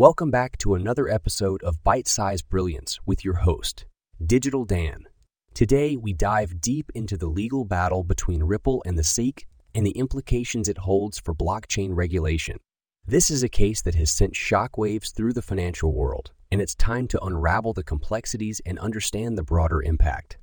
Welcome back to another episode of Byte Size Brilliance with your host, Digital Dan. Today, we dive deep into the legal battle between Ripple and the SEC and the implications it holds for blockchain regulation. This is a case that has sent shockwaves through the financial world, and it's time to unravel the complexities and understand the broader impact.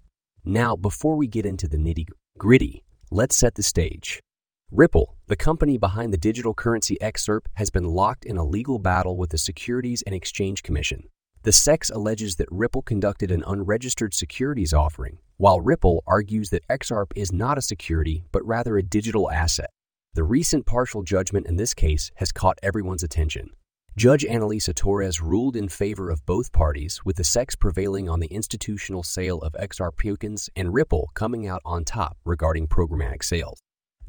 Now, before we get into the nitty gritty, let's set the stage. Ripple, the company behind the digital currency XRP, has been locked in a legal battle with the Securities and Exchange Commission. The SEC alleges that Ripple conducted an unregistered securities offering, while Ripple argues that XRP is not a security but rather a digital asset. The recent partial judgment in this case has caught everyone's attention. Judge Analisa Torres ruled in favor of both parties, with the SEC prevailing on the institutional sale of XRP tokens and Ripple coming out on top regarding programmatic sales.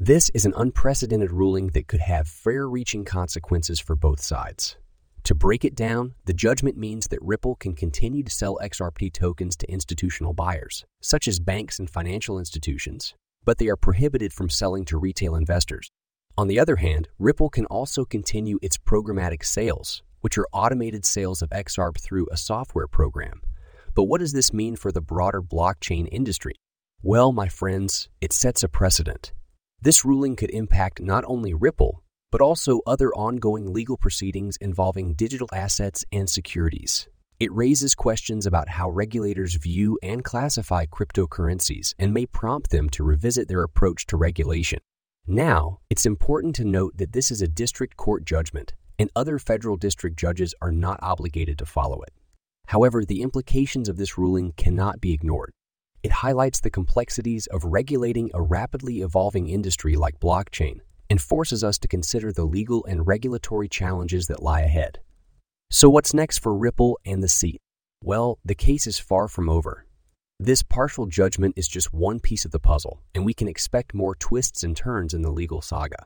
This is an unprecedented ruling that could have fair reaching consequences for both sides. To break it down, the judgment means that Ripple can continue to sell XRP tokens to institutional buyers, such as banks and financial institutions, but they are prohibited from selling to retail investors. On the other hand, Ripple can also continue its programmatic sales, which are automated sales of XRP through a software program. But what does this mean for the broader blockchain industry? Well, my friends, it sets a precedent. This ruling could impact not only Ripple, but also other ongoing legal proceedings involving digital assets and securities. It raises questions about how regulators view and classify cryptocurrencies and may prompt them to revisit their approach to regulation. Now, it's important to note that this is a district court judgment, and other federal district judges are not obligated to follow it. However, the implications of this ruling cannot be ignored. It highlights the complexities of regulating a rapidly evolving industry like blockchain and forces us to consider the legal and regulatory challenges that lie ahead. So, what's next for Ripple and the SEC? Well, the case is far from over. This partial judgment is just one piece of the puzzle, and we can expect more twists and turns in the legal saga.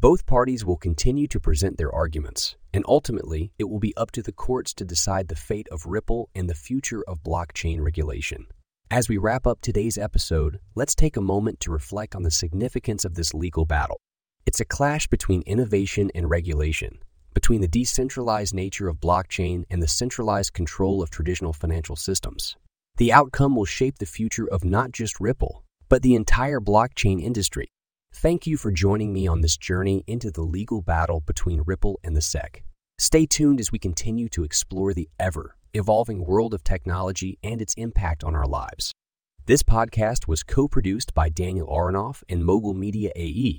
Both parties will continue to present their arguments, and ultimately, it will be up to the courts to decide the fate of Ripple and the future of blockchain regulation. As we wrap up today's episode, let's take a moment to reflect on the significance of this legal battle. It's a clash between innovation and regulation, between the decentralized nature of blockchain and the centralized control of traditional financial systems. The outcome will shape the future of not just Ripple, but the entire blockchain industry. Thank you for joining me on this journey into the legal battle between Ripple and the SEC. Stay tuned as we continue to explore the ever evolving world of technology and its impact on our lives. This podcast was co produced by Daniel Aronoff and Mogul Media AE.